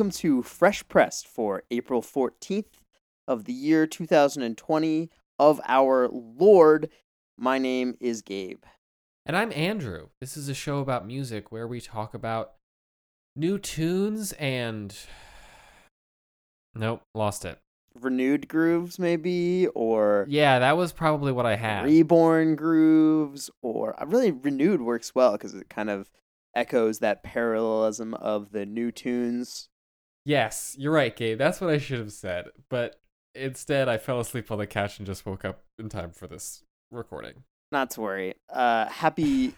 welcome to Fresh Pressed for April 14th of the year 2020 of our Lord. My name is Gabe. And I'm Andrew. This is a show about music where we talk about new tunes and. Nope, lost it. Renewed grooves, maybe, or Yeah, that was probably what I had. reborn grooves, or uh, really renewed works well because it kind of echoes that parallelism of the new tunes. Yes, you're right, Gabe. That's what I should have said. But instead, I fell asleep on the couch and just woke up in time for this recording. Not to worry. Uh, happy,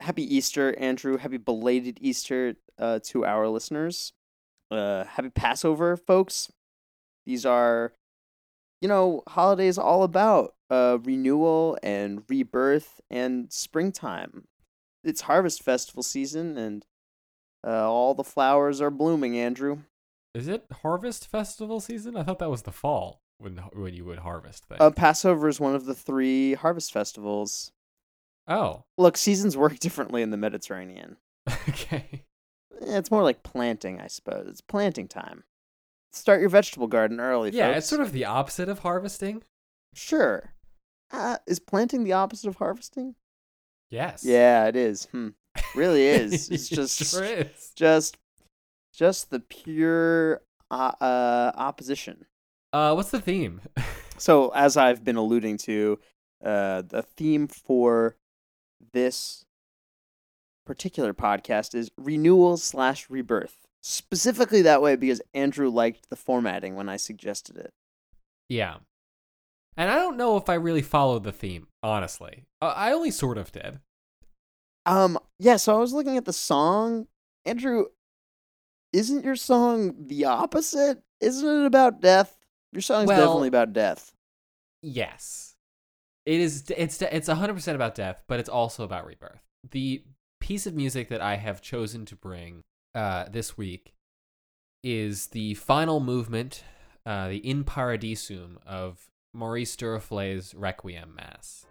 happy Easter, Andrew. Happy belated Easter uh, to our listeners. Uh, happy Passover, folks. These are, you know, holidays all about uh, renewal and rebirth and springtime. It's harvest festival season, and uh, all the flowers are blooming. Andrew. Is it harvest festival season? I thought that was the fall when when you would harvest things. Uh, Passover is one of the three harvest festivals. oh, Look, seasons work differently in the Mediterranean. okay. Eh, It's more like planting, I suppose. It's planting time. Start your vegetable garden early. Yeah, folks. it's sort of the opposite of harvesting. sure. Uh, is planting the opposite of harvesting? Yes. Yeah, it is. Hmm. Really is. It's It just, sure is. just, just the pure uh, uh, opposition. Uh, what's the theme? So, as I've been alluding to, uh, the theme for this particular podcast is renewal slash rebirth. Specifically that way because Andrew liked the formatting when I suggested it. yeah. And I don't know if I really followed the theme, honestly. Uh, I only sort of did. Um, yeah, so I was looking at the song. Andrew, isn't your song the opposite? Isn't it about death? Your song's Well- definitely about death. Yes. It is it's it's 100% about death, but it's also about rebirth. The piece of music that I have chosen to bring uh this week is the final movement, uh the In Paradisum of Maurice Duruflé's Requiem Mass.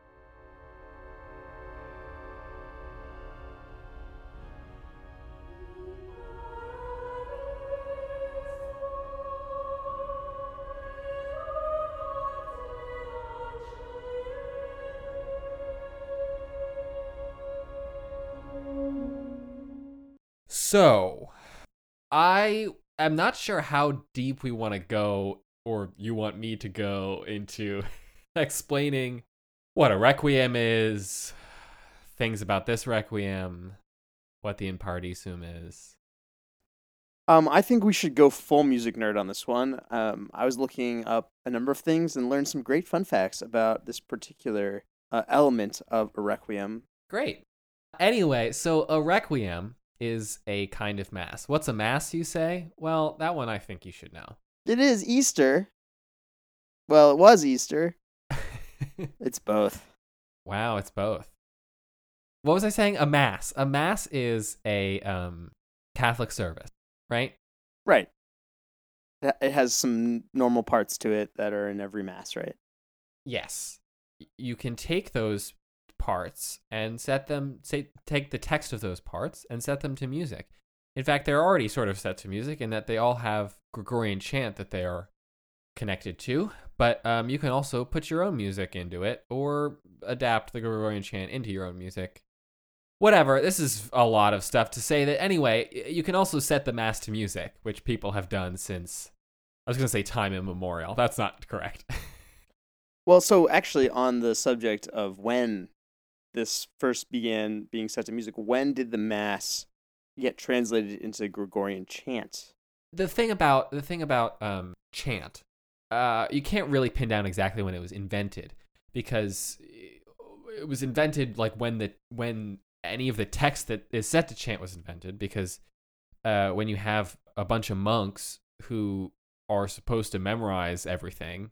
So, I am not sure how deep we want to go, or you want me to go into explaining what a requiem is, things about this requiem, what the In Paradisum is. Um, I think we should go full music nerd on this one. Um, I was looking up a number of things and learned some great fun facts about this particular uh, element of a requiem. Great. Anyway, so a requiem is a kind of mass. What's a mass, you say? Well, that one I think you should know. It is Easter. Well, it was Easter. It's both. Wow, it's both. What was I saying? A mass. A mass is a um, Catholic service, right? Right. It it has some normal parts to it that are in every mass, right? Yes. You can take those parts and set them, say, take the text of those parts and set them to music. In fact, they're already sort of set to music in that they all have Gregorian chant that they are connected to. But um, you can also put your own music into it or adapt the Gregorian chant into your own music. Whatever, this is a lot of stuff to say that anyway, you can also set the mass to music, which people have done since I was going to say time immemorial. That's not correct. Well, so actually, on the subject of when this first began being set to music, when did the mass get translated into Gregorian chant? the thing about the thing about um, chant, uh, you can't really pin down exactly when it was invented because it was invented like when the when any of the text that is set to chant was invented. Because uh, when you have a bunch of monks who are supposed to memorize everything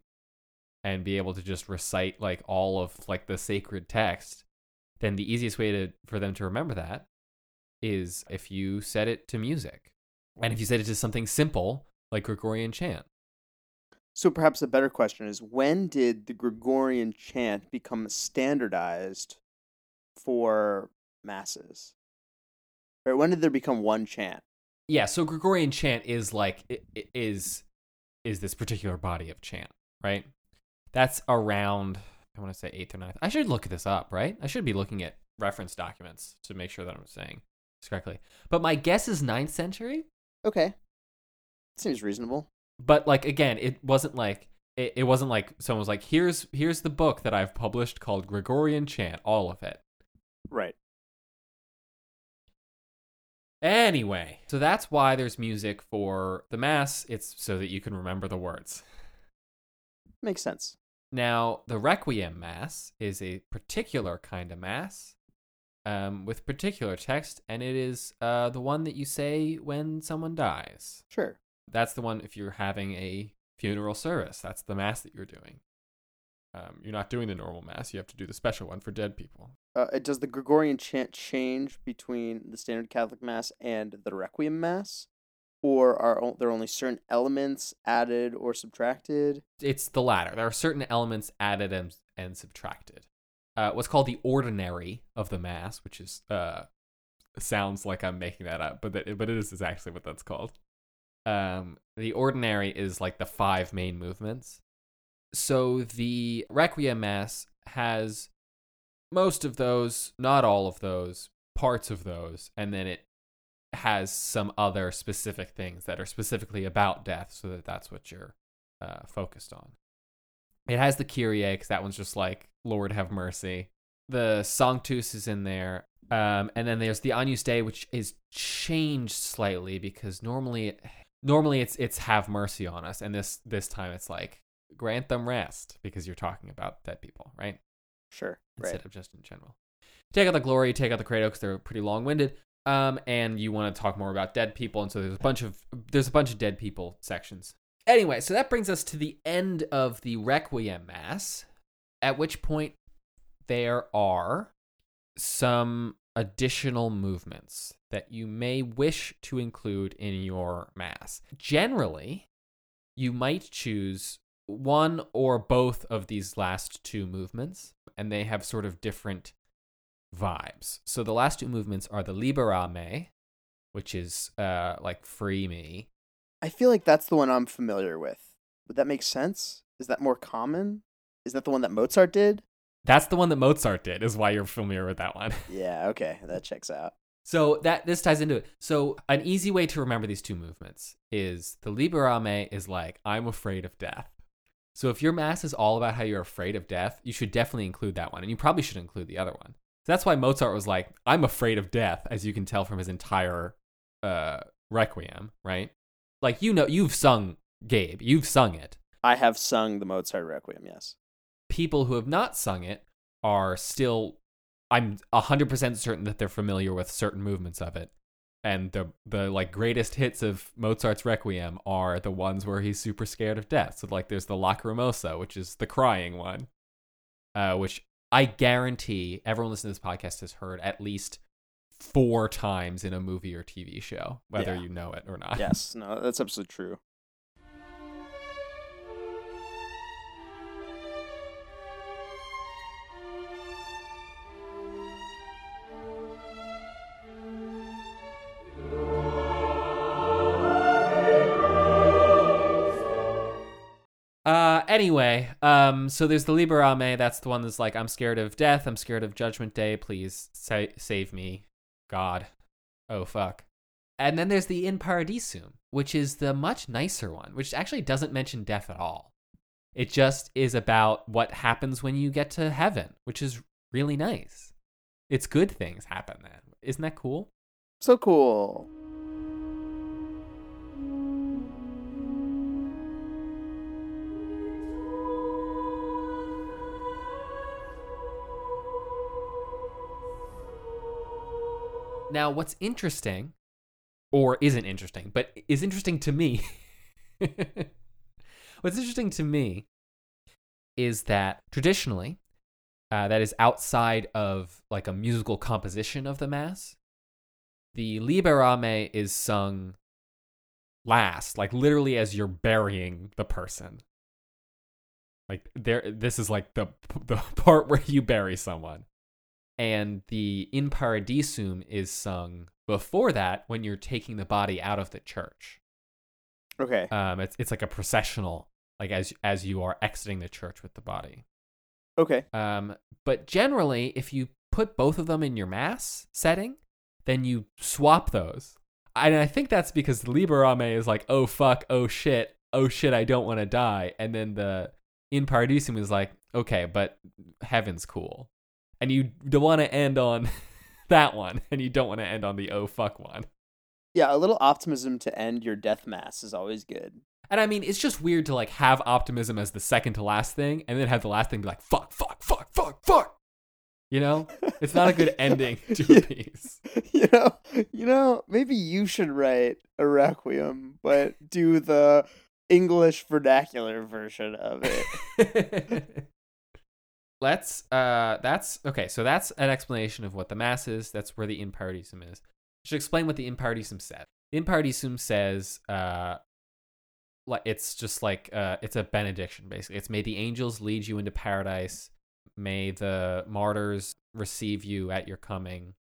and be able to just recite like all of like the sacred text, then the easiest way to for them to remember that is if you set it to music. And if you set it to something simple like Gregorian chant. So perhaps a better question is when did the Gregorian chant become standardized for masses? Or when did there become one chant? Yeah, so Gregorian chant is like is is this particular body of chant, right? That's around I want to say 8th or ninth. I should look this up, right? I should be looking at reference documents to make sure that I'm saying this correctly. But my guess is ninth century. Okay. Seems reasonable. But like again, it wasn't like it, it wasn't like someone was like, "Here's here's the book that I've published called Gregorian Chant, all of it." Right. Anyway, so that's why there's music for the mass. It's so that you can remember the words. Makes sense. Now, the Requiem Mass is a particular kind of Mass um, with particular text, and it is uh, the one that you say when someone dies. Sure. That's the one if you're having a funeral service. That's the Mass that you're doing. Um, you're not doing the normal Mass, you have to do the special one for dead people. Uh, does the Gregorian chant change between the standard Catholic Mass and the Requiem Mass? Or are there only certain elements added or subtracted? It's the latter. There are certain elements added and, and subtracted. Uh, what's called the ordinary of the Mass, which is uh, sounds like I'm making that up, but that, but it is, actually what that's called. Um, the ordinary is like the five main movements. So the Requiem Mass has most of those, not all of those, parts of those, and then it has some other specific things that are specifically about death, so that that's what you're uh, focused on. It has the Kyrie, because that one's just like Lord have mercy. The Sanctus is in there, um, and then there's the Agnus Dei, which is changed slightly because normally, normally it's it's have mercy on us, and this this time it's like grant them rest because you're talking about dead people, right? Sure. instead Right. of just in general. Take out the glory, take out the credo because they're pretty long winded. Um, and you want to talk more about dead people, and so there's a bunch of there's a bunch of dead people sections. Anyway, so that brings us to the end of the Requiem Mass, at which point there are some additional movements that you may wish to include in your Mass. Generally, you might choose one or both of these last two movements, and they have sort of different vibes. So the last two movements are the Libera Me, which is uh, like free me. I feel like that's the one I'm familiar with. Would that make sense? Is that more common? Is that the one that Mozart did? That's the one that Mozart did, is why you're familiar with that one. Yeah, okay. That checks out. So that this ties into it. So an easy way to remember these two movements is the Libera Me is like I'm afraid of death. So if your mass is all about how you're afraid of death, you should definitely include that one, and you probably should include the other one. That's why Mozart was like I'm afraid of death, as you can tell from his entire uh, requiem, right? Like you know, you've sung Gabe, you've sung it. I have sung the Mozart Requiem, yes. people who have not sung it are still i'm 100% certain that they're familiar with certain movements of it and the the like greatest hits of Mozart's Requiem are the ones where he's super scared of death. So like there's the Lacrimosa, which is the crying one, uh, which I guarantee everyone listening to this podcast has heard at least four times in a movie or TV show, whether Yeah. you know it or not. Yes, no, that's absolutely true. Anyway, um, so there's the Libera Me. That's the one that's like, I'm scared of death. I'm scared of Judgment Day. Please sa- save me, God. Oh fuck. And then there's the In Paradisum, which is the much nicer one, which actually doesn't mention death at all. It just is about what happens when you get to heaven, which is really nice. It's good things happen then. Isn't that cool? So cool. Now, what's interesting, or isn't interesting, but is interesting to me, what's interesting to me is that traditionally, uh, that is outside of like a musical composition of the Mass, the Libera Me is sung last, like literally as you're burying the person. Like there, this is like the the part where you bury someone and the In Paradisum is sung before that when you're taking the body out of the church. Okay. Um, it's it's like a processional, like as as you are exiting the church with the body. Okay. Um, but generally, if you put both of them in your mass setting, then you swap those. And I think that's because the Libera Me is like, oh fuck, oh shit, oh shit, I don't want to die. And then the In Paradisum is like, okay, but heaven's cool. And you don't want to end on that one, and you don't want to end on the oh fuck one. Yeah, a little optimism to end your death mass is always good. And I mean, it's just weird to like have optimism as the second to last thing, and then have the last thing be like fuck, fuck, fuck, fuck, fuck. You know, it's not a good ending to a piece. You know, you know, maybe you should write a requiem, but do the English vernacular version of it. Let's. Uh, that's okay. So that's an explanation of what the mass is. That's where the in paradisum is. I should explain what the in paradisum said. In paradisum says, uh, like it's just like uh, it's a benediction basically. It's may the angels lead you into paradise. May the martyrs receive you at your coming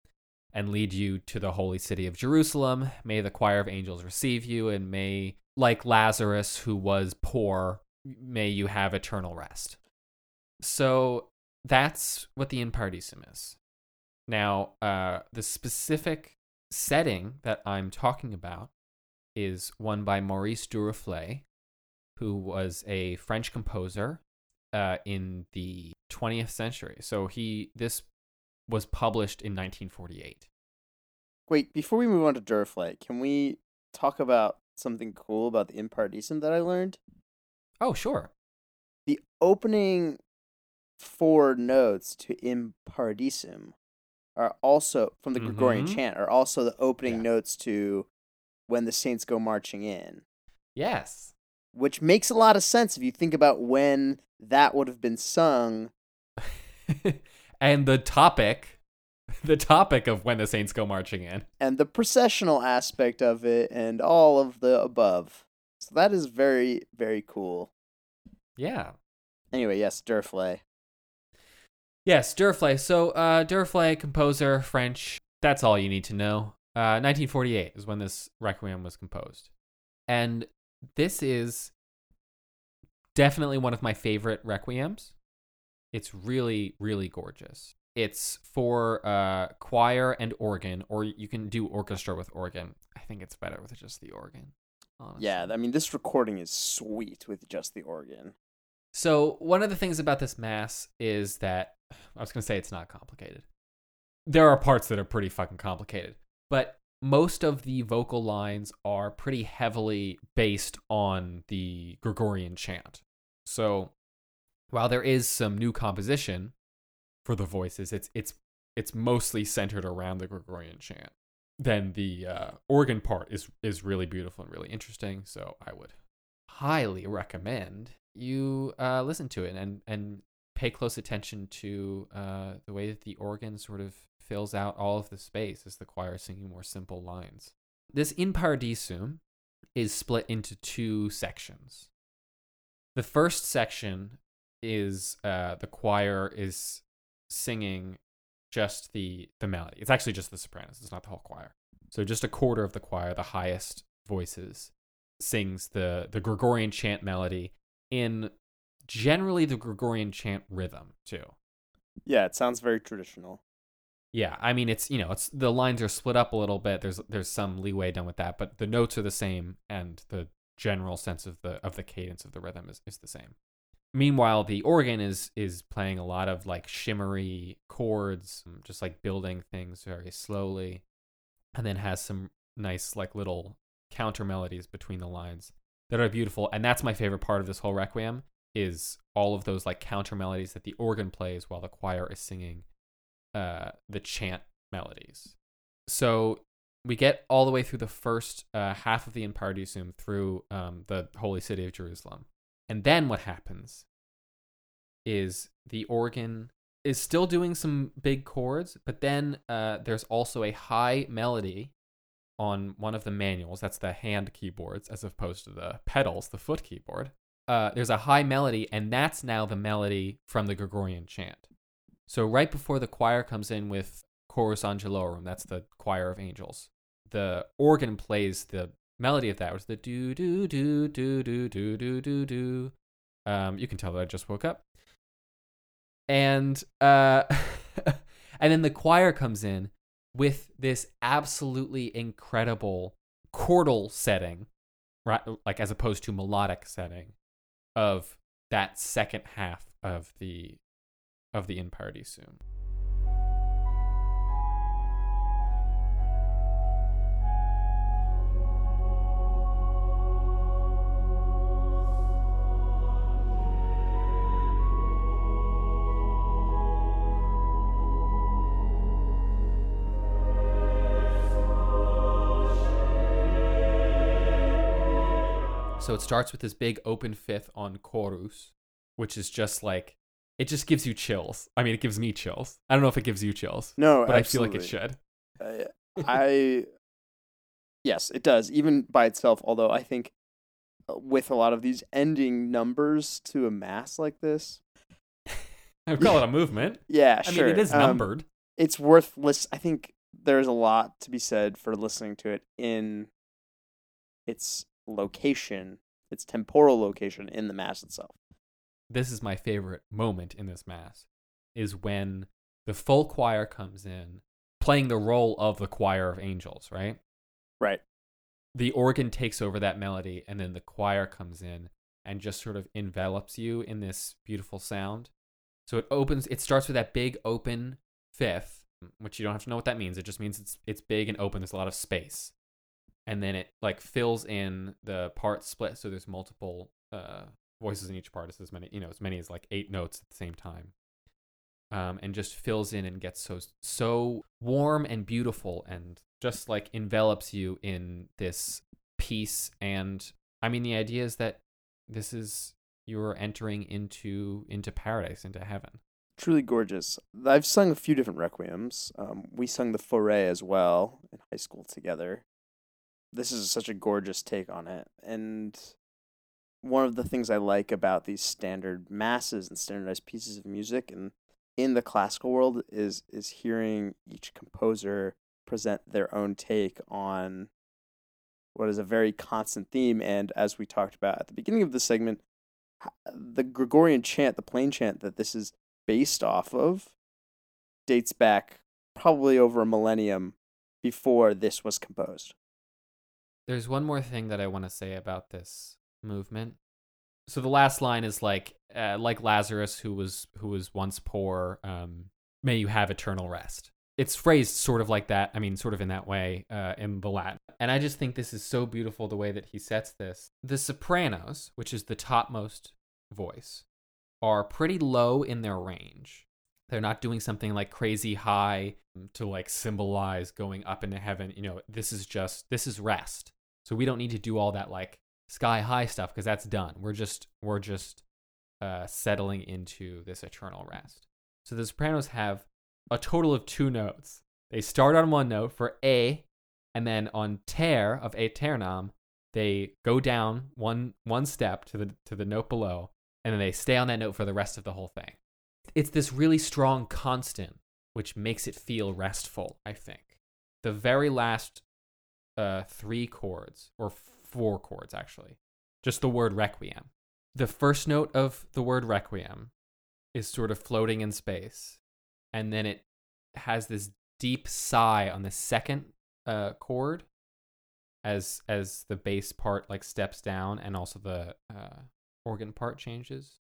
and lead you to the holy city of Jerusalem. May the choir of angels receive you, and may, like Lazarus, who was poor, may you have eternal rest. So that's what the in paradisum is. Now, uh, the specific setting that I'm talking about is one by Maurice Duruflé, who was a French composer uh, in the 20th century. So he this was published in 1948. Wait, before we move on to Duruflé, can we talk about something cool about the In Paradisum that I learned? Oh, sure. The opening four notes to In Paradisum are also from the Gregorian Mhm. chant are also the opening Yeah. notes to when the saints go marching in, Yes. which makes a lot of sense if you think about when that would have been sung. and the topic, the topic of when the saints go marching in. and the processional aspect of it and all of the above. So that is very, very cool. Yeah. Anyway, yes, Duruflé. Yes, Duruflé. So, uh, composer, French. That's all you need to know. Uh, 1948 is when this requiem was composed, and this is definitely one of my favorite requiems. It's really, really gorgeous. It's for uh, choir and organ, or you can do orchestra with organ. I think it's better with just the organ. Honestly. Yeah, I mean, this recording is sweet with just the organ. So one of the things about this mass is that I was gonna say it's not complicated. There are parts that are pretty fucking complicated, but most of the vocal lines are pretty heavily based on the Gregorian chant. So while there is some new composition for the voices, it's it's it's mostly centered around the Gregorian chant. Then the uh, organ part is is really beautiful and really interesting. So I would highly recommend you uh, listen to it and and pay close attention to uh, the way that the organ sort of fills out all of the space as the choir is singing more simple lines. This in paradisum is split into two sections. The first section is uh, the choir is singing just the the melody. It's actually just the sopranos. It's not the whole choir. So just a quarter of the choir, the highest voices, sings the the Gregorian chant melody in generally the Gregorian chant rhythm too. Yeah, it sounds very traditional. Yeah, I mean it's you know it's the lines are split up a little bit. There's there's some leeway done with that, but the notes are the same and the general sense of the of the cadence of the rhythm is, is the same. Meanwhile, the organ is is playing a lot of like shimmery chords, um, just like building things very slowly, and then has some nice like little counter melodies between the lines that are beautiful. And that's my favorite part of this whole requiem is all of those like counter melodies that the organ plays while the choir is singing uh, the chant melodies. So we get all the way through the first uh, half of the In Paradisum through um, the holy city of Jerusalem. And then what happens is the organ is still doing some big chords, but then uh, there's also a high melody on one of the manuals. That's the hand keyboards as opposed to the pedals, the foot keyboard. Uh, there's a high melody, and that's now the melody from the Gregorian chant. So right before the choir comes in with Chorus Angelorum, that's the choir of angels, the organ plays the melody of that, which is the do do do do do do do do do. Um, you can tell that I just woke up. And uh, and then the choir comes in with this absolutely incredible chordal setting, right? Like as opposed to melodic setting of that second half of the of the in Paradisum. So it starts with this big open fifth on chorus, which is just like it just gives you chills. I mean, it gives me chills. I don't know if it gives you chills, No, but I feel like it should. Uh, I yes, it does. Even by itself, although I think uh, with a lot of these ending numbers to a mass like this, I would call it a movement. yeah, sure. I sure, mean, it is um, numbered. it's worth lis- I think there's a lot to be said for listening to it in its location, its temporal location in the mass itself. this is my favorite moment in this mass is when the full choir comes in playing the role of the choir of angels right? Right. the organ takes over that melody and then the choir comes in and just sort of envelops you in this beautiful sound. So it opens it starts with that big open fifth which you don't have to know what that means. It just means it's it's big and open. There's a lot of space and then it like fills in the part split so there's multiple uh voices in each part it's as many you know as many as like eight notes at the same time um and just fills in and gets so so warm and beautiful and just like envelops you in this peace and i mean the idea is that this is you're entering into into paradise into heaven Truly gorgeous. I've sung a few different requiems. Um, we sung the Fauré as well in high school together. This is such a gorgeous take on it, and one of the things I like about these standard masses and standardized pieces of music, and in the classical world, is is hearing each composer present their own take on what is a very constant theme. And as we talked about at the beginning of the segment, the Gregorian chant, the plain chant that this is based off of dates back probably over a millennium before this was composed. There's one more thing that I want to say about this movement. So the last line is like, uh, like Lazarus, who was who was once poor, um, may you have eternal rest. It's phrased sort of like that. I mean, sort of in that way uh, in the Latin. And I just think this is so beautiful the way that he sets this. The sopranos, which is the topmost voice, are pretty low in their range. They're not doing something like crazy high to like symbolize going up into heaven. You know, this is just this is rest. So we don't need to do all that like sky high stuff because that's done. We're just we're just uh, settling into this eternal rest. So the sopranos have a total of two notes. They start on one note for A, and then on ter of aeternam, they go down one one step to the to the note below, and then they stay on that note for the rest of the whole thing. It's this really strong constant which makes it feel restful, I think. The very last uh, three chords, or four chords actually, just the word requiem. The first note of the word requiem is sort of floating in space, and then it has this deep sigh on the second uh, chord as as the bass part like steps down and also the uh, organ part changes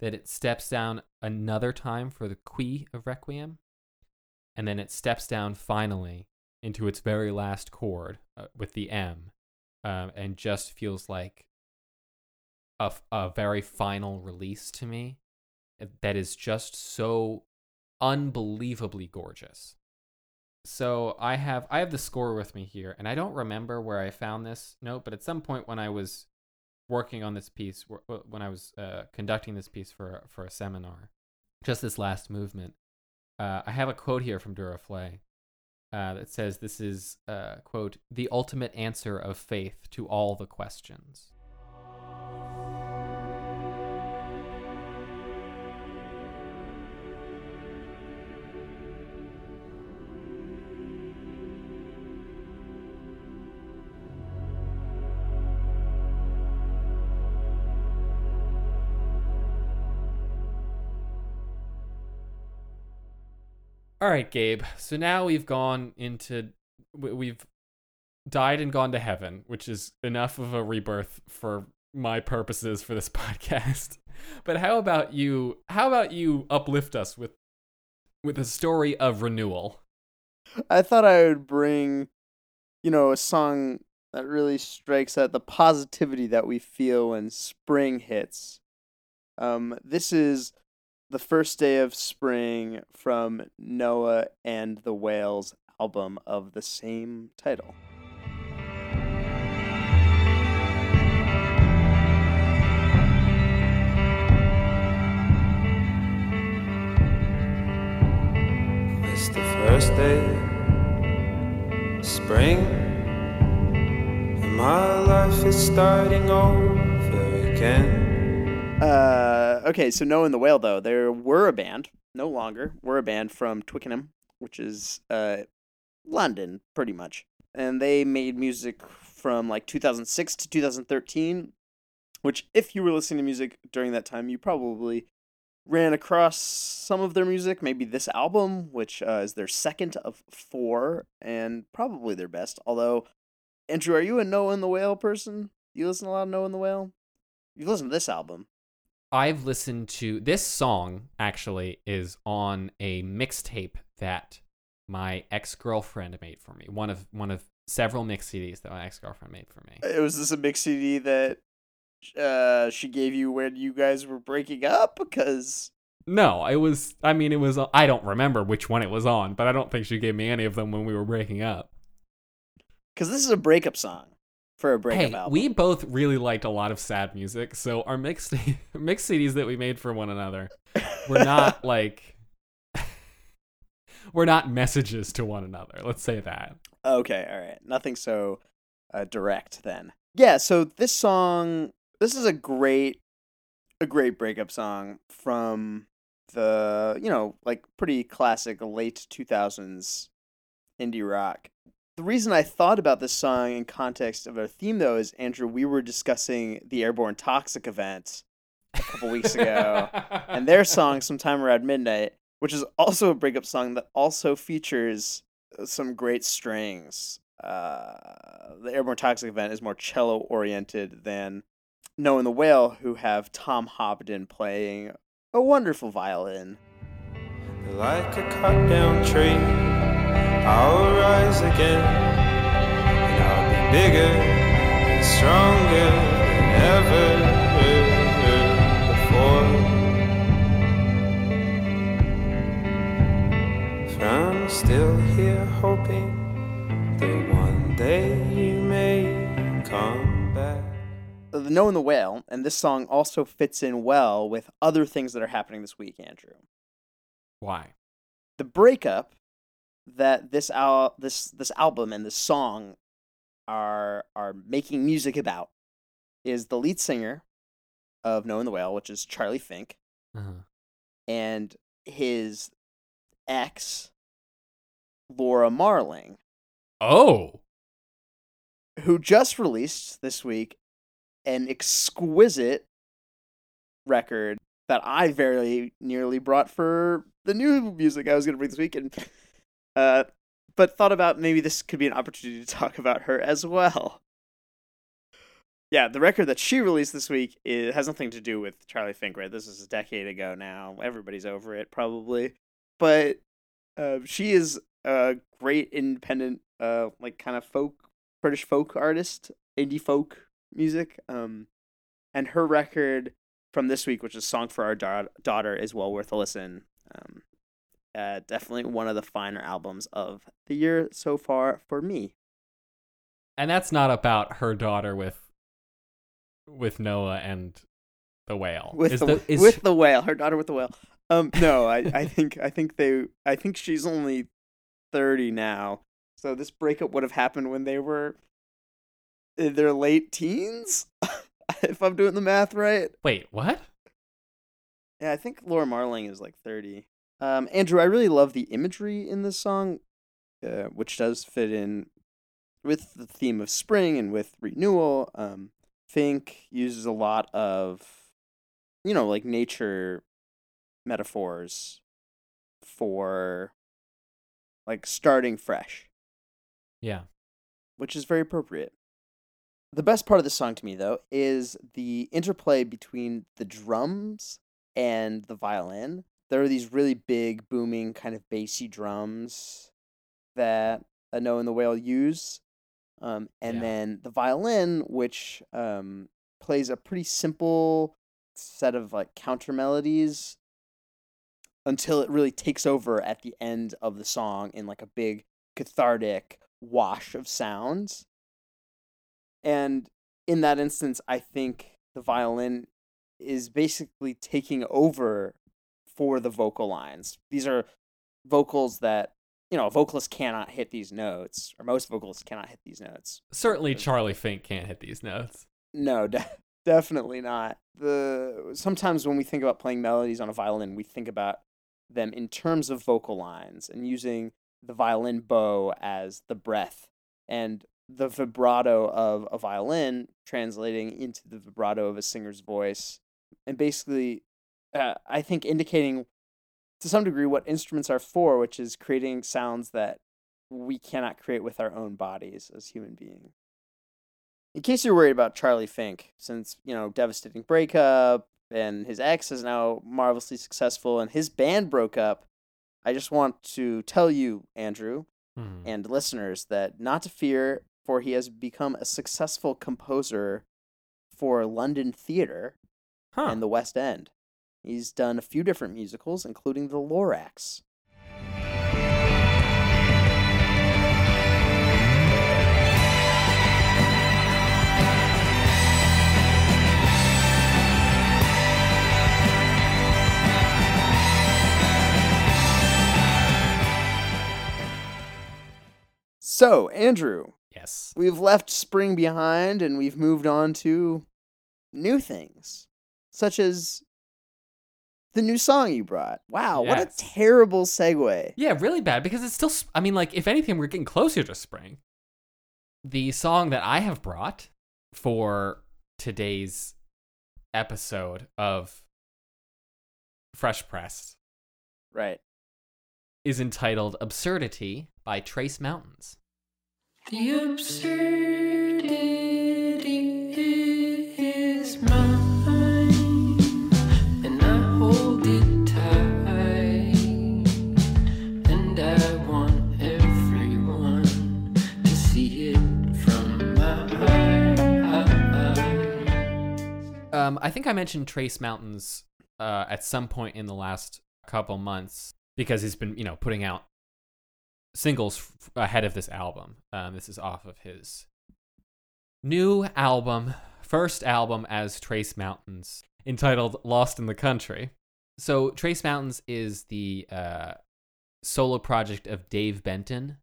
that it steps down another time for the qui of requiem and then it steps down finally into its very last chord uh, with the m um, and just feels like a, f- a very final release to me uh, that is just so unbelievably gorgeous. So i have i have the score with me here and i don't remember where i found this note but at some point when i was working on this piece wh- wh- when i was uh, conducting this piece for for a seminar just this last movement uh, i have a quote here from Duruflé uh, that says this is uh, quote the ultimate answer of faith to all the questions All right, Gabe. So now we've gone into we- we've died and gone to heaven, which is enough of a rebirth for my purposes for this podcast. But how about you how about you uplift us with with a story of renewal? I thought I would bring, you know, a song that really strikes at the positivity that we feel when spring hits. Um, this is the first day of spring from Noah and the Whale's album of the same title. It's the first day of spring, and my life is starting over again. Uh, okay, so Noah and the Whale, though, there were a band, no longer, were a band from Twickenham, which is uh, London, pretty much. And they made music from like 2006 to 2013, which, if you were listening to music during that time, you probably ran across some of their music, maybe this album, which uh, is their second of four, and probably their best. Although, Andrew, are you a Noah and the Whale person? You listen a lot of Noah and the Whale? You've listened to this album. I've listened to this song actually is on a mixtape that my ex-girlfriend made for me. One of one of several mix CDs that my ex-girlfriend made for me. It was this a mix CD that uh, she gave you when you guys were breaking up? Because No, it was I mean it was I don't remember which one it was on, but I don't think she gave me any of them when we were breaking up. cause this is a breakup song for a breakup hey, album. we both really liked a lot of sad music, so our mixed mix CDs that we made for one another were not like we're not messages to one another. Let's say that. Okay, all right. Nothing so uh, direct then. Yeah, so this song, this is a great, a great breakup song from the, you know, like pretty classic late 2000s indie rock. The reason I thought about this song in context of our theme, though, is Andrew, we were discussing the Airborne Toxic event a couple weeks ago and their song sometime around midnight which is also a breakup song that also features uh, some great strings. Uh, the airborne toxic event is more cello oriented than Noah and the Whale who have tom hobden playing a wonderful violin. Like a cut down tree, I'll rise again, and I'll be bigger and stronger than ever before. I'm still here hoping that one day you may come back. the Noah and the Whale and this song also fits in well with other things that are happening this week andrew Why? the breakup that this al- this this album and this song are are making music about is the lead singer of Noah and the Whale, which is Charlie Fink, Uh-huh. and his ex Laura Marling, Oh. who just released this week an exquisite record that I very nearly brought for the new music I was going to bring this week, and uh, but thought about maybe this could be an opportunity to talk about her as well. Yeah, the record that she released this week is, has nothing to do with Charlie Fink, right? This is a decade ago now. Everybody's over it, probably. But uh, she is a great independent, uh, like kind of folk, British folk artist, indie folk music. Um, and her record from this week, which is "Song for Our Da- Daughter," is well worth a listen. Um, uh, definitely one of the finer albums of the year so far for me. And that's not about her daughter with with Noah and the whale. With is the, the, is, with the whale, her daughter with the whale. Um, no, I, I think I think they I think she's only thirty now. So this breakup would have happened when they were in their late teens, if I'm doing the math right. Wait, what? Yeah, I think Laura Marling is like 30. Um, Andrew, I really love the imagery in this song, uh, which does fit in with the theme of spring and with renewal. Um, Fink uses a lot of, you know, like nature metaphors for like starting fresh, Yeah. which is very appropriate. The best part of the song to me, though, is the interplay between the drums and the violin. There are these really big, booming, kind of bassy drums that a Noah and the Whale use. Um, and Yeah. then the violin, which um, plays a pretty simple set of like counter melodies until it really takes over at the end of the song in like a big cathartic wash of sounds. And in that instance, I think the violin is basically taking over for the vocal lines. These are vocals that, you know, a vocalist cannot hit these notes, or most vocalists cannot hit these notes. Certainly, Charlie Fink can't hit these notes. No, de- definitely not. The sometimes when we think about playing melodies on a violin, we think about them in terms of vocal lines and using the violin bow as the breath and the vibrato of a violin translating into the vibrato of a singer's voice and basically uh, I think indicating to some degree what instruments are for, which is creating sounds that we cannot create with our own bodies as human beings. In case you're worried about Charlie Fink, since, you know, devastating breakup and his ex is now marvelously successful and his band broke up, I just want to tell you, Andrew, Hmm. and listeners that not to fear, for he has become a successful composer for London theater Huh. and the West End. He's done a few different musicals, including The Lorax. So, Andrew, yes. we've left spring behind and we've moved on to new things, such as the new song you brought. Wow, what a terrible segue. Yeah, really bad because it's still. I mean, like, if anything, we're getting closer to spring. The song that I have brought for today's episode of Fresh Press Right. is entitled Absurdity by Trace Mountains. The absurdity Um, I think I mentioned Trace Mountains uh, at some point in the last couple months because he's been, you know, putting out singles f- ahead of this album. Um, this is off of his new album, first album as Trace Mountains, entitled "Lost in the Country." So Trace Mountains is the uh, solo project of Dave Benton,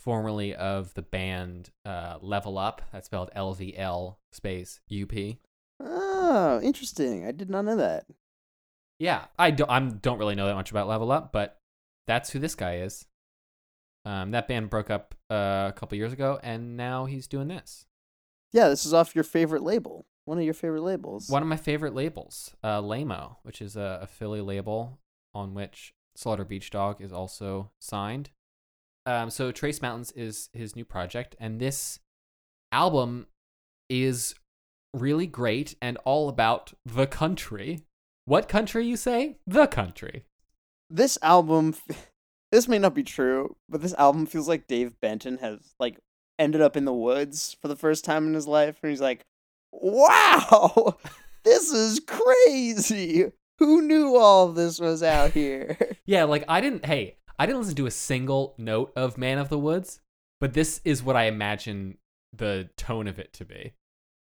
formerly of the band uh, Level Up. That's spelled L V L space U P. Oh, interesting. I did not know that. Yeah, I don't. I don't really know that much about Level Up, but that's who this guy is. Um, that band broke up uh, a couple years ago, and now he's doing this. Yeah, this is off your favorite label. One of your favorite labels. One of my favorite labels, uh, Lame-O, which is a, a Philly label on which Slaughter Beach Dog is also signed. Um, so Trace Mountains is his new project, and this album is really great and all about the country. What country, you say? The country. This album, this may not be true, but this album feels like Dave Benton has like ended up in the woods for the first time in his life, and he's like, "Wow, this is crazy. Who knew all this was out here?" Yeah, like I didn't. Hey, I didn't listen to a single note of Man of the Woods, but this is what I imagine the tone of it to be.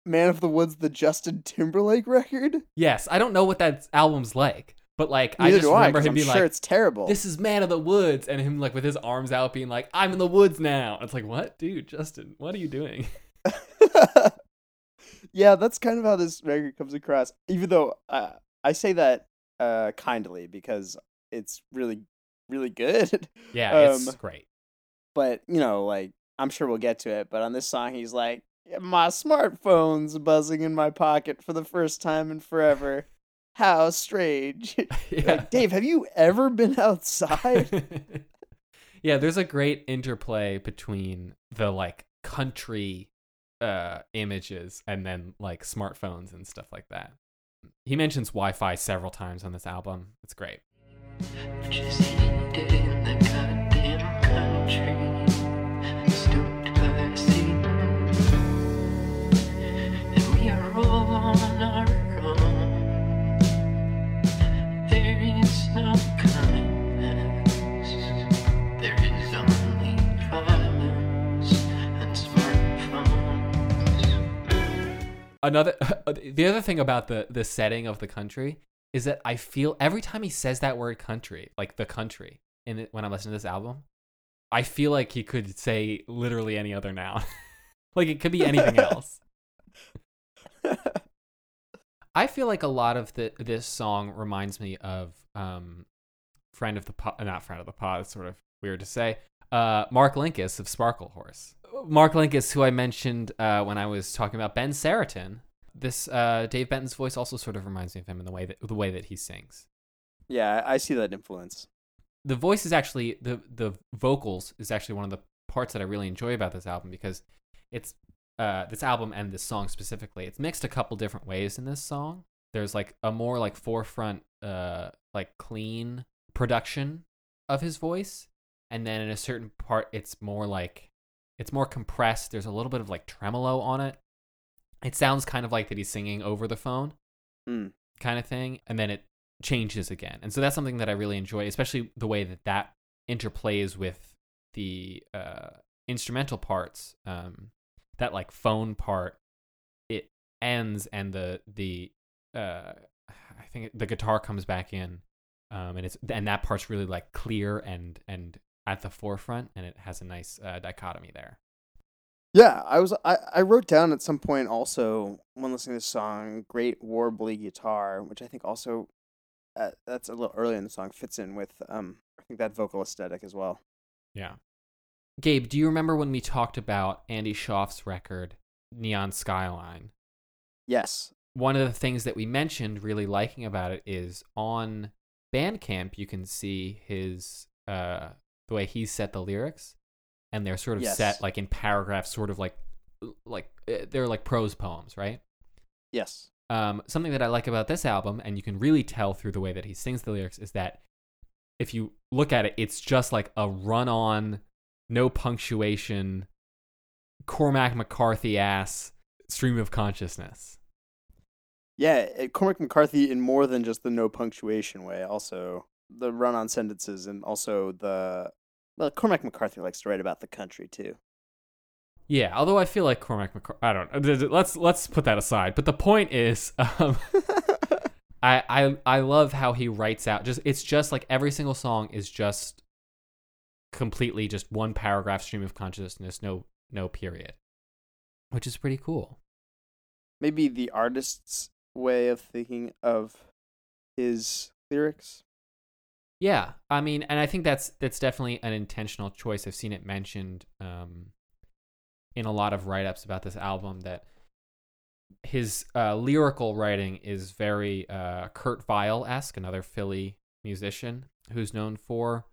Man of the Woods, the Justin Timberlake record. Yes, I don't know what that album's like, but like I just remember I, him I'm being sure like, it's terrible. "This is Man of the Woods," and him like with his arms out, being like, "I'm in the woods now." It's like, what, dude, Justin, what are you doing? yeah, that's kind of how this record comes across. Even though uh, I say that uh, kindly because it's really, really good. Yeah, it's Um, great. But you know, like I'm sure we'll get to it. But on this song, he's like, "My smartphone's buzzing in my pocket for the first time in forever. How strange." yeah. like, Dave, have you ever been outside? yeah, there's a great interplay between the like country uh images and then like smartphones and stuff like that. He mentions Wi-Fi several times on this album. It's great. Another the other thing about the the setting of the country is that I feel every time he says that word country, like the country, in it, when I listen to this album, I feel like he could say literally any other noun. like it could be anything else. I feel like a lot of the this song reminds me of um friend of the pod, not friend of the pod, it's sort of weird to say. Uh Mark Linkous of Sparklehorse. Mark Linkous who I mentioned uh when I was talking about Ben Seretan. This uh Dave Benton's voice also sort of reminds me of him in the way that the way that he sings. yeah, I see that influence. the voice is actually the the vocals is actually one of the parts that I really enjoy about this album because it's uh this album and this song specifically it's mixed a couple different ways in this song. There's like a more like forefront uh like clean production of his voice and then in a certain part it's more like it's more compressed. There's a little bit of like tremolo on it. It sounds kind of like that he's singing over the phone Hmm. kind of thing and then it changes again. And so that's something that i really enjoy especially the way that that interplays with the uh, instrumental parts um, that like phone part it ends and the the uh, i think the guitar comes back in um, and it's and that part's really like clear and and at the forefront and it has a nice uh, dichotomy there Yeah, I was I, I wrote down at some point also when listening to this song, great warbly guitar, which I think also uh, that's a little early in the song fits in with um I think that vocal aesthetic as well. Yeah. Gabe, do you remember when we talked about Andy Shauf's record, Neon Skyline? Yes. One of the things that we mentioned really liking about it is on Bandcamp, you can see his, uh, the way he set the lyrics. And they're sort of Yes. set like in paragraphs, sort of like, like, uh, they're like prose poems, right? Yes. um, something that I like about this album, and you can really tell through the way that he sings the lyrics, is that if you look at it, it's just like a run on, no punctuation, Cormac McCarthy ass stream of consciousness. Yeah, Cormac McCarthy in more than just the no punctuation way, also the run on sentences and also the well, Cormac McCarthy likes to write about the country too. Yeah, although I feel like Cormac McCarthy, I don't. Let's let's put that aside. But the point is, um, I, I I love how he writes out. Just it's just like every single song is just completely just one paragraph stream of consciousness, no no period, which is pretty cool. Maybe the artist's way of thinking of his lyrics. Yeah, I mean, and I think that's that's definitely an intentional choice. I've seen it mentioned um, in a lot of write ups about this album that his uh, lyrical writing is very uh, Kurt Vile esque, another Philly musician who's known for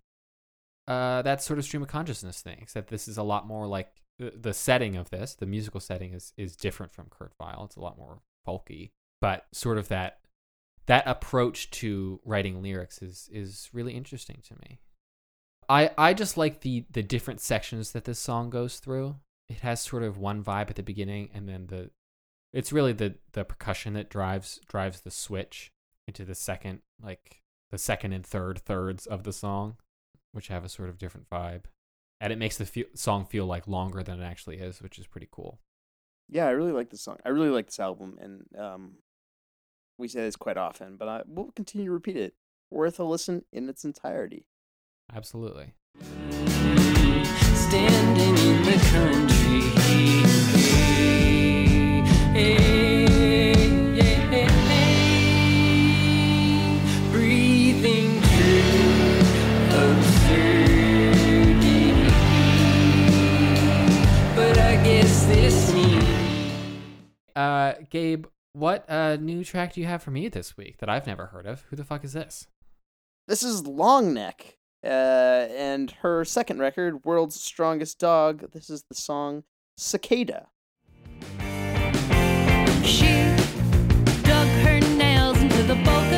uh, that sort of stream of consciousness thing. Except this is a lot more like the, the setting of this, the musical setting is is different from Kurt Vile. It's a lot more folky, but sort of that that approach to writing lyrics is is really interesting to me. I I just like the the different sections that this song goes through. It has sort of one vibe at the beginning and then the it's really the the percussion that drives drives the switch into the second like the second and third thirds of the song, which have a sort of different vibe. And it makes the fe- song feel like longer than it actually is, which is pretty cool. Yeah, I really like this song. I really like this album, and um, we say this quite often, but I will continue to repeat it. Worth a listen in its entirety. Absolutely. Standing in the country. Breathing Gabe, what uh, new track do you have for me this week that I've never heard of? Who the fuck is this? This is Long Neck Uh, and her second record, World's Strongest Dog, this is the song Cicada. She dug her nails into the bulk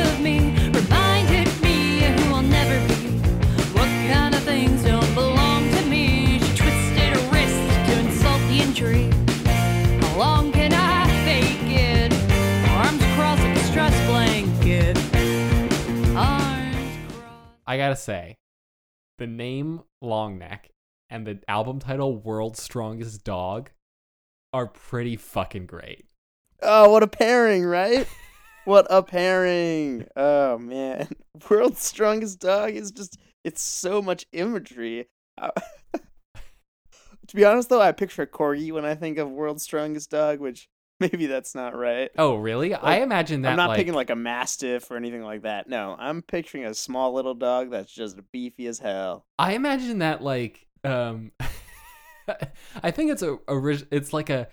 I gotta say, the name Longneck and the album title World's Strongest Dog are pretty fucking great. Oh, what a pairing, right? what a pairing. Oh, man. World's Strongest Dog is just, it's so much imagery. Uh, to be honest, though, I picture a corgi when I think of World's Strongest Dog, which maybe that's not right. Oh, really? I imagine that I'm not like, picking like a mastiff or anything like that. No, I'm picturing a small little dog that's just beefy as hell. I imagine that like um I think it's a orig- it's like a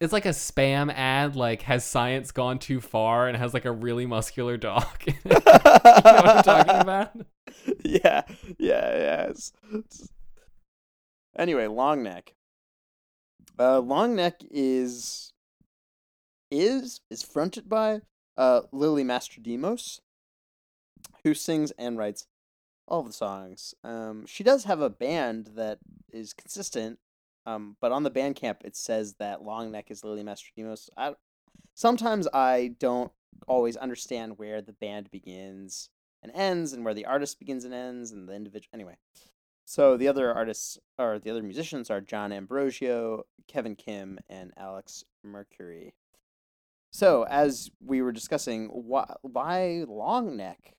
it's like a spam ad like has science gone too far and has like a really muscular dog. you know what I'm talking about? yeah, yeah, yeah. It's- it's- Anyway, long neck. Uh, long neck is is is fronted by uh Lily Mastrodimos, who sings and writes all the songs. Um, she does have a band that is consistent. Um, but on the Bandcamp it says that long neck is Lily Mastrodimos. I sometimes I don't always understand where the band begins and ends and where the artist begins and ends and the individual anyway so the other artists or the other musicians are john ambrosio kevin kim and alex mercury. So as we were discussing why, why long neck?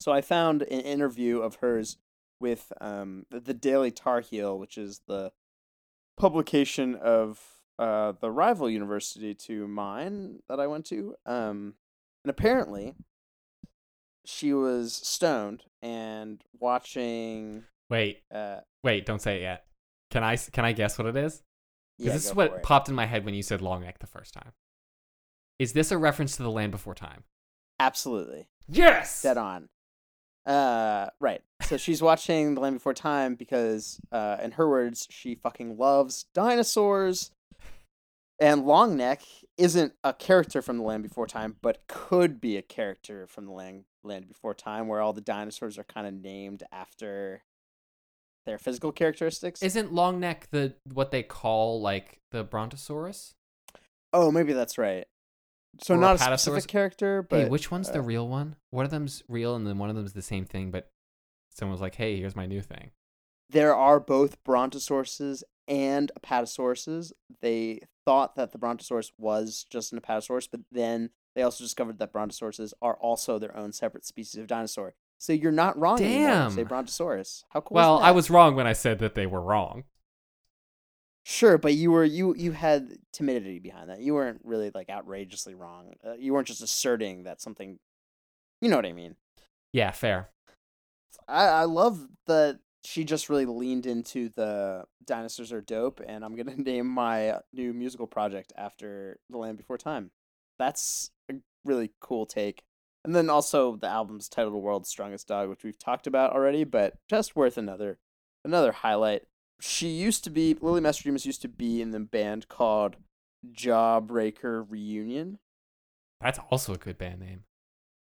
So i found an interview of hers with um, the, daily tar heel which is the publication of uh, the rival university to mine that i went to um, and apparently she was stoned and watching Wait, uh wait, don't say it yet. Can I? can I guess what it is? Because yeah, this is what it. popped in my head when you said long neck the first time. Is this a reference to the land before time? absolutely Yes. dead on uh right so she's watching the land before time because uh in her words she fucking loves dinosaurs and longneck isn't a character from the land before time but could be a character from the land land before time where all the dinosaurs are kind of named after their physical characteristics Isn't long neck the what they call like the brontosaurus? oh maybe that's right so Or not a Apatosaurus? specific character but hey, which one's the uh, real one? One of them's real, and then one of them's the same thing. But someone's like, "Hey, here's my new thing." there are both brontosauruses and apatosauruses. They thought that the brontosaurus was just an apatosaurus, but then they also discovered that brontosauruses are also their own separate species of dinosaur. So you're not wrong. you Say brontosaurus. How cool? is well, I was wrong when I said that they were wrong. sure, but you were you you had timidity behind that. You weren't really like outrageously wrong. Uh, you weren't just asserting that something. You know what I mean? Yeah, fair. I, I love that she just really leaned into the dinosaurs are dope, and I'm gonna name my new musical project after The Land Before Time. That's a really cool take. And then also the album's titled "World's Strongest Dog," which we've talked about already, but just worth another another highlight. She used to be Lily Mastrodimos used to be in the band called Jawbreaker Reunion. That's also a good band name.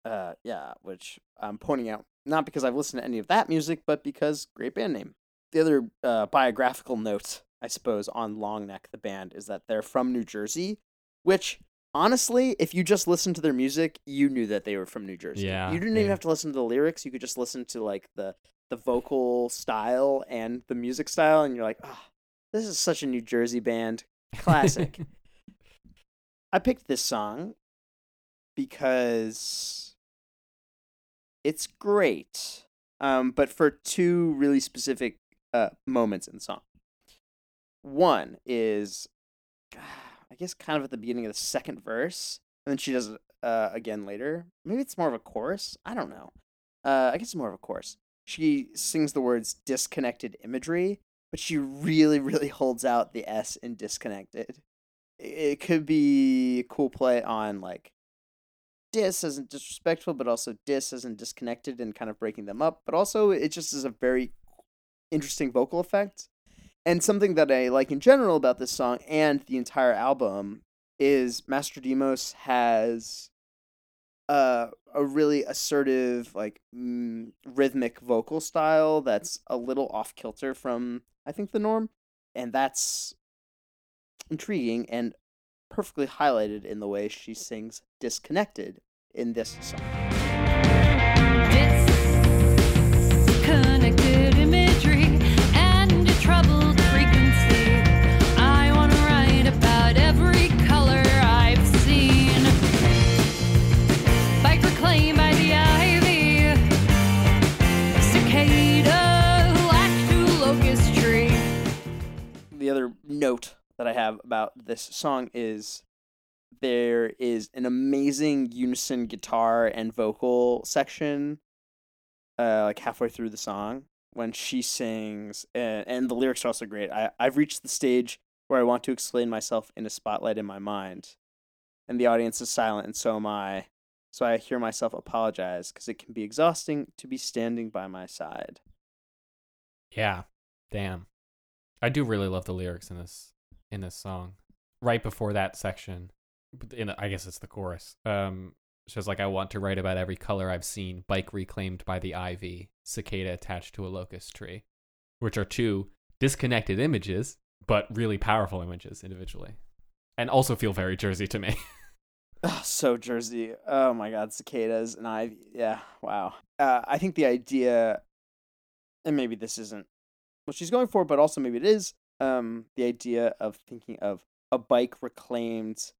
Uh, yeah, which I'm pointing out not because I've listened to any of that music, but because great band name. The other uh, biographical note, I suppose, on Longneck, the band, is that they're from New Jersey, which honestly, if you just listen to their music, you knew that they were from New Jersey. Yeah, you didn't even have to listen to the lyrics; you could just listen to like the the vocal style and the music style, and you're like, ah, this is such a New Jersey band, classic. I picked this song because it's great, um, but for two really specific uh, moments in the song. One is, I guess, kind of at the beginning of the second verse, and then she does it uh, again later. Maybe it's more of a chorus. I don't know. Uh, I guess it's more of a chorus. She sings the words disconnected imagery, but she really, really holds out the S in disconnected. It could be a cool play on like diss as in disrespectful, but also dis in disconnected and kind of breaking them up. But also, it just is a very interesting vocal effect. And something that I like in general about this song and the entire album is Mastrodimos has uh, a really assertive, like mm, rhythmic vocal style that's a little off kilter from I think the norm, and that's intriguing and perfectly highlighted in the way she sings "Disconnected" in this song. Disconnected imagery and a troubled frequency. I want to write about every color I've seen. Bike reclaimed by the ivy. Cicada to locust tree. the other note that I have about this song is there is an amazing unison guitar and vocal section uh like halfway through the song when she sings and, and the lyrics are also great. I, I've reached the stage where I want to explain myself in a spotlight in my mind. And the audience is silent and so am I. So I hear myself apologize because it can be exhausting to be standing by my side. Yeah. Damn. I do really love the lyrics in this in this song. Right before that section, in I guess it's the chorus. Um, says like I want to write about every color I've seen. Bike reclaimed by the ivy. Cicada attached to a locust tree, which are two disconnected images, but really powerful images individually, and also feel very Jersey to me. Oh, so Jersey. Oh my God, cicadas and ivy. Yeah, wow. Uh, I think the idea, and maybe this isn't what she's going for, but also maybe it is. Um, the idea of thinking of a bike reclaimed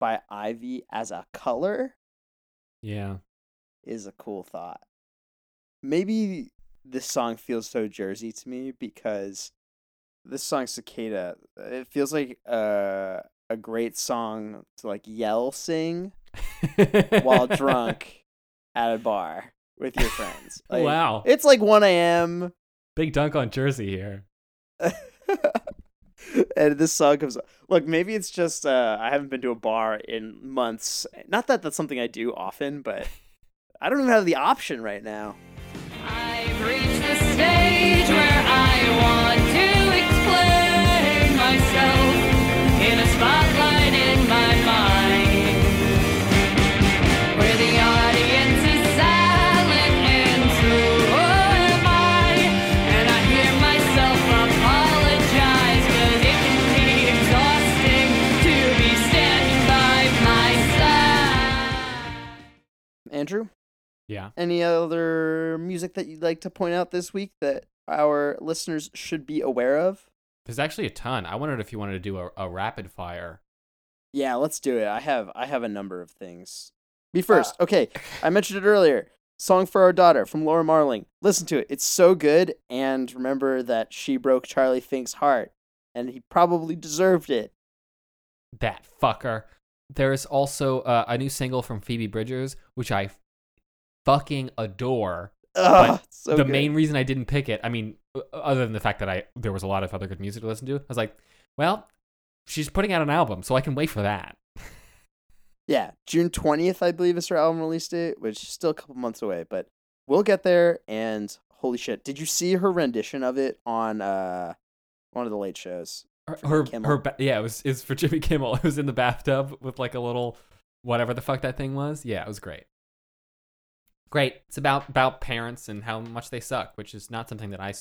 by ivy as a color yeah. is a cool thought. Maybe this song feels so Jersey to me because this song Cicada, it feels like uh, a great song to like yell sing while drunk at a bar with your friends. Like, wow. It's like 1 a.m. Big dunk on Jersey here. and this song comes Look, maybe it's just uh, I haven't been to a bar in months. Not that that's something I do often, but I don't even have the option right now. Andrew, Yeah. any other music that you'd like to point out this week that our listeners should be aware of? There's actually a ton. I wondered if you wanted to do a, a rapid fire. Yeah, let's do it. I have I have a number of things. Be uh, first. okay, I mentioned it earlier. Song for Our Daughter from Laura Marling. Listen to it. It's so good. And remember that she broke Charlie Fink's heart, and he probably deserved it. That fucker. There's also uh, a new single from Phoebe Bridgers, which I fucking adore. Ugh, so the good. main reason I didn't pick it, I mean, other than the fact that I there was a lot of other good music to listen to, I was like, well, she's putting out an album, so I can wait for that. Yeah, June 20th, I believe, is her album release date, which is still a couple months away, but we'll get there. And holy shit, did you see her rendition of it on uh one of the late shows? Her, her, Kimmel. her yeah, it was is for Jimmy Kimmel. It was in the bathtub with like a little whatever the fuck that thing was. Yeah, it was great. Great. It's about about parents and how much they suck, which is not something that I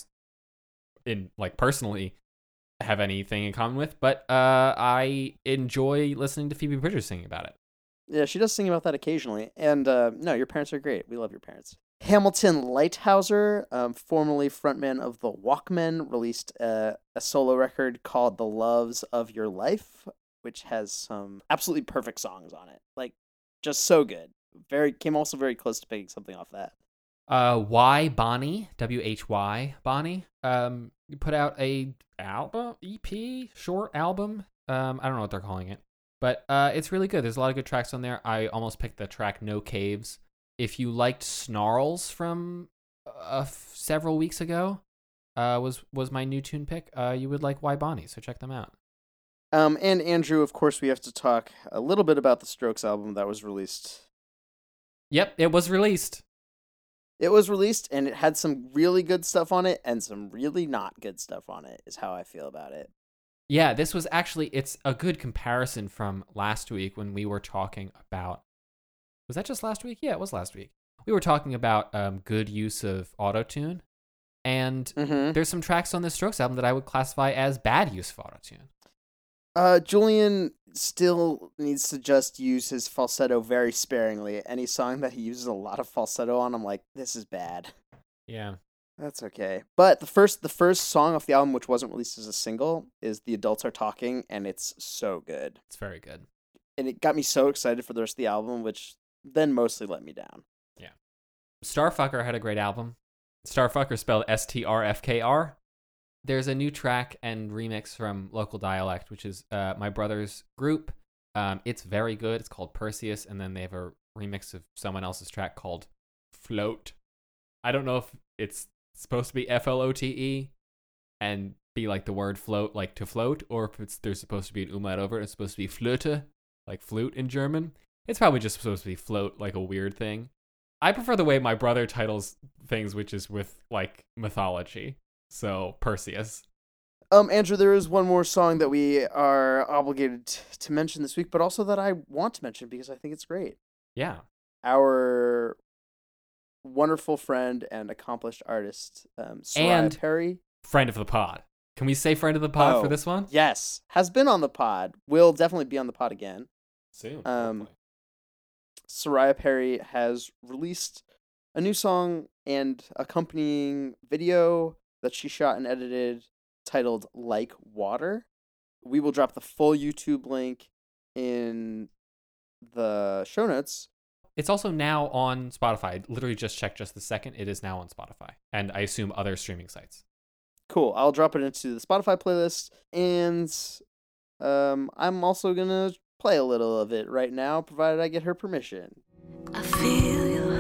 in like personally, have anything in common with. But uh, I enjoy listening to Phoebe Bridgers singing about it. Yeah, she does sing about that occasionally. And uh, no, your parents are great. We love your parents. Hamilton Leithauser, um, formerly frontman of the Walkmen, released uh, a solo record called "The Loves of Your Life," which has some absolutely perfect songs on it. Like, just so good. Very came also very close to picking something off that. Uh, Bonnie, W H Y Bonnie, um, put out a album, EP, short album. Um, I don't know what they're calling it, but uh, it's really good. There's a lot of good tracks on there. I almost picked the track "No Caves." If you liked Snarls from uh, f- several weeks ago, uh, was was my new tune pick. Uh, you would like Why Bonnie, so check them out. Um, and Andrew, of course, we have to talk a little bit about the Strokes album that was released Yep, it was released. It was released and it had some really good stuff on it and some really not good stuff on it, is how I feel about it. Yeah, this was actually it's a good comparison from last week when we were talking about Was that just last week? Yeah, it was last week. We were talking about um, good use of auto tune, and Mm-hmm. there's some tracks on this Strokes album that I would classify as bad use of autotune. Uh, Julian still needs to just use his falsetto very sparingly. Any song that he uses a lot of falsetto on, I'm like, this is bad. Yeah. That's okay. But the first the first song off the album, which wasn't released as a single, is "The Adults Are Talking," and it's so good. It's very good. And it got me so excited for the rest of the album, which then mostly let me down. Yeah. Starfucker had a great album. Starfucker spelled S T R F K R. There's a new track and remix from Local Dialect, which is uh, my brother's group. Um, it's very good. It's called Perseus, and then they have a remix of someone else's track called Float. I don't know if it's supposed to be F L O T E and be like the word float, like to float, or if it's there's supposed to be an umlaut over it. It's supposed to be Flöte, like flute in German. It's probably just supposed to be float, like a weird thing. I prefer the way my brother titles things, which is with like mythology. So Perseus. Um, Andrew, there is one more song that we are obligated t- to mention this week, but also that I want to mention because I think it's great. Yeah. Our wonderful friend and accomplished artist, um, Soraya And- Perry, Friend of the pod. Can we say friend of the pod for Oh, this one? yes, has been on the pod. Will definitely be on the pod again. Soon. Um, hopefully. Soraya Perry has released a new song and accompanying video that she shot and edited titled Like Water. We will drop the full YouTube link in the show notes. It's also now on Spotify. I literally just checked just the second. It is now on Spotify. And I assume other streaming sites. Cool. I'll drop it into the Spotify playlist and um I'm also going to play a little of it right now provided I get her permission. I feel your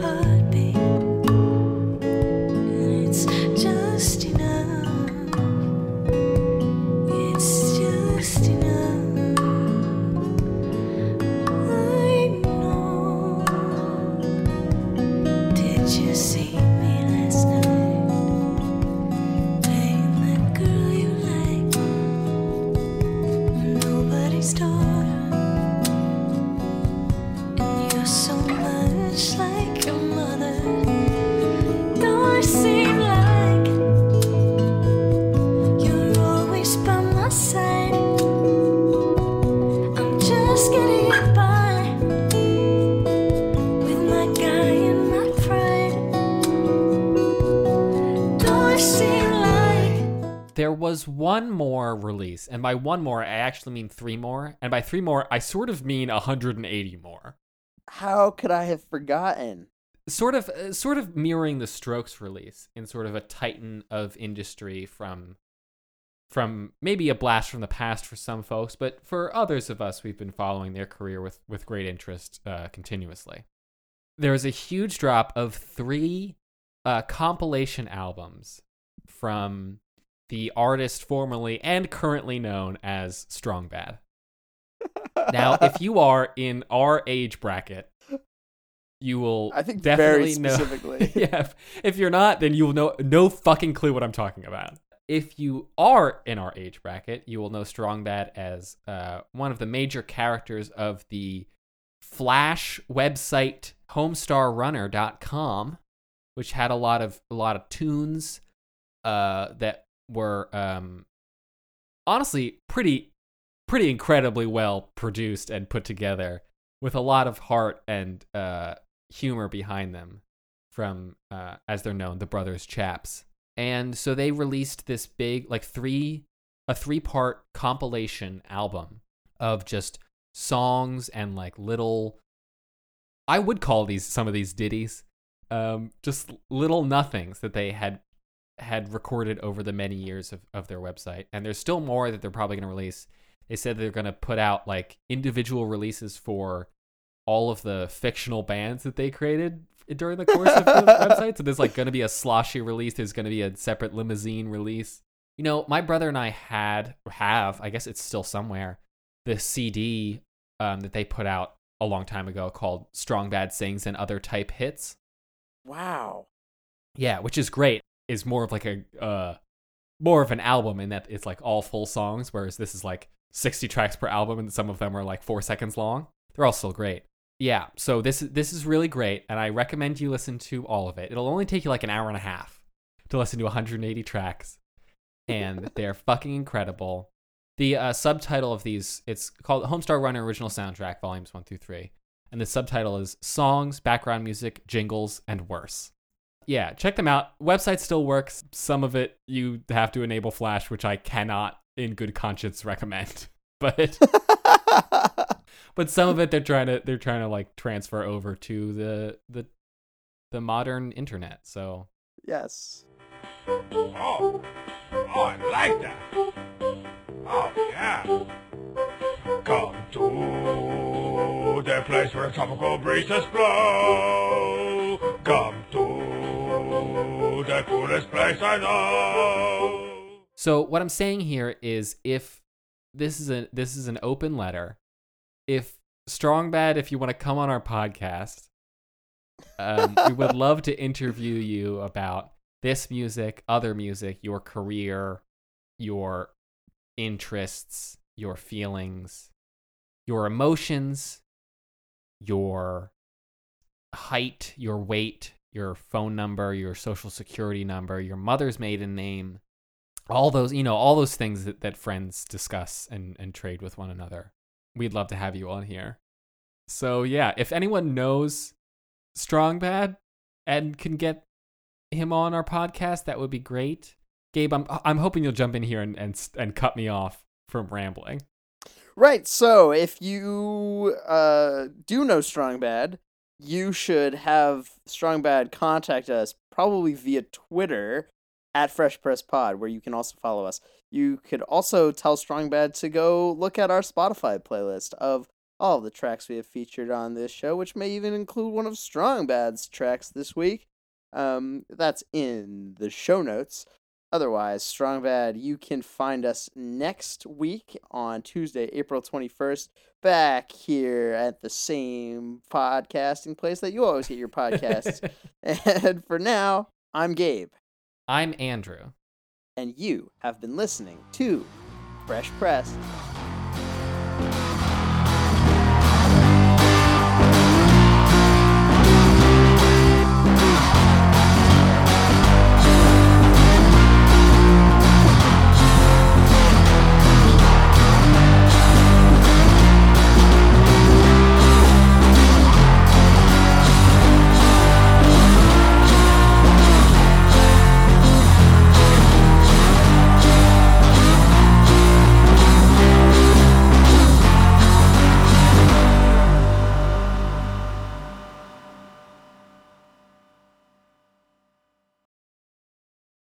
There was one more release. And by one more, I actually mean three more. And by three more, I sort of mean 180 more. How could I have forgotten? sort of uh, sort of mirroring the strokes release in sort of a titan of industry from from maybe a blast from the past for some folks but for others of us we've been following their career with with great interest uh, continuously there was a huge drop of three uh, compilation albums from the artist formerly and currently known as strong bad now if you are in our age bracket you will I think definitely very know specifically. yeah if, if you're not then you will know no fucking clue what i'm talking about if you are in our age bracket you will know strong bad as uh, one of the major characters of the flash website homestarrunner.com which had a lot of a lot of tunes uh, that were um, honestly pretty pretty incredibly well produced and put together with a lot of heart and uh, humor behind them from uh, as they're known the brothers chaps. And so they released this big like three a three part compilation album of just songs and like little i would call these some of these ditties um, just little nothings that they had had recorded over the many years of, of their website and there's still more that they're probably going to release they said they're going to put out like individual releases for all of the fictional bands that they created during the course of the website. So there's like going to be a sloshy release. There's going to be a separate Limozeen release. You know, my brother and I had, have, I guess it's still somewhere, the CD um, that they put out a long time ago called Strong Bad Sings and Other Type Hits. Wow. Yeah, which is great. Is more of like a uh more of an album in that it's like all full songs, whereas this is like 60 tracks per album and some of them are like four seconds long. They're all still great. Yeah, so this this is really great, and I recommend you listen to all of it. It'll only take you like an hour and a half to listen to 180 tracks, and they're fucking incredible. The uh, subtitle of these it's called Homestar Runner Original Soundtrack Volumes One through Three, and the subtitle is Songs, Background Music, Jingles, and Worse. Yeah, check them out. Website still works. Some of it you have to enable Flash, which I cannot, in good conscience, recommend. But but some of it they're trying to they're trying to like transfer over to the the the modern internet. So yes. Oh, oh, I like that. Oh, yeah. Come to the place where tropical breezes blow. Come to the coolest place I know. So what I'm saying here is if this is a this is an open letter, if Strong Bad, if you want to come on our podcast, um, we would love to interview you about this music, other music, your career, your interests, your feelings, your emotions, your height, your weight, your phone number, your social security number, your mother's maiden name, all those, you know, all those things that, that friends discuss and, and trade with one another. We'd love to have you on here. So yeah, if anyone knows Strong Bad and can get him on our podcast, that would be great. Gabe, I'm I'm hoping you'll jump in here and and, and cut me off from rambling. Right. So if you uh, do know Strong Bad, you should have Strong Bad contact us probably via Twitter at Fresh Press Pod, where you can also follow us. You could also tell Strong Bad to go look at our Spotify playlist of all the tracks we have featured on this show, which may even include one of Strong Bad's tracks this week. Um, that's in the show notes. Otherwise, Strong Bad, you can find us next week on Tuesday, April 21st, back here at the same podcasting place that you always get your podcasts. and for now, I'm Gabe, I'm Andrew. and you have been listening to Fresh Press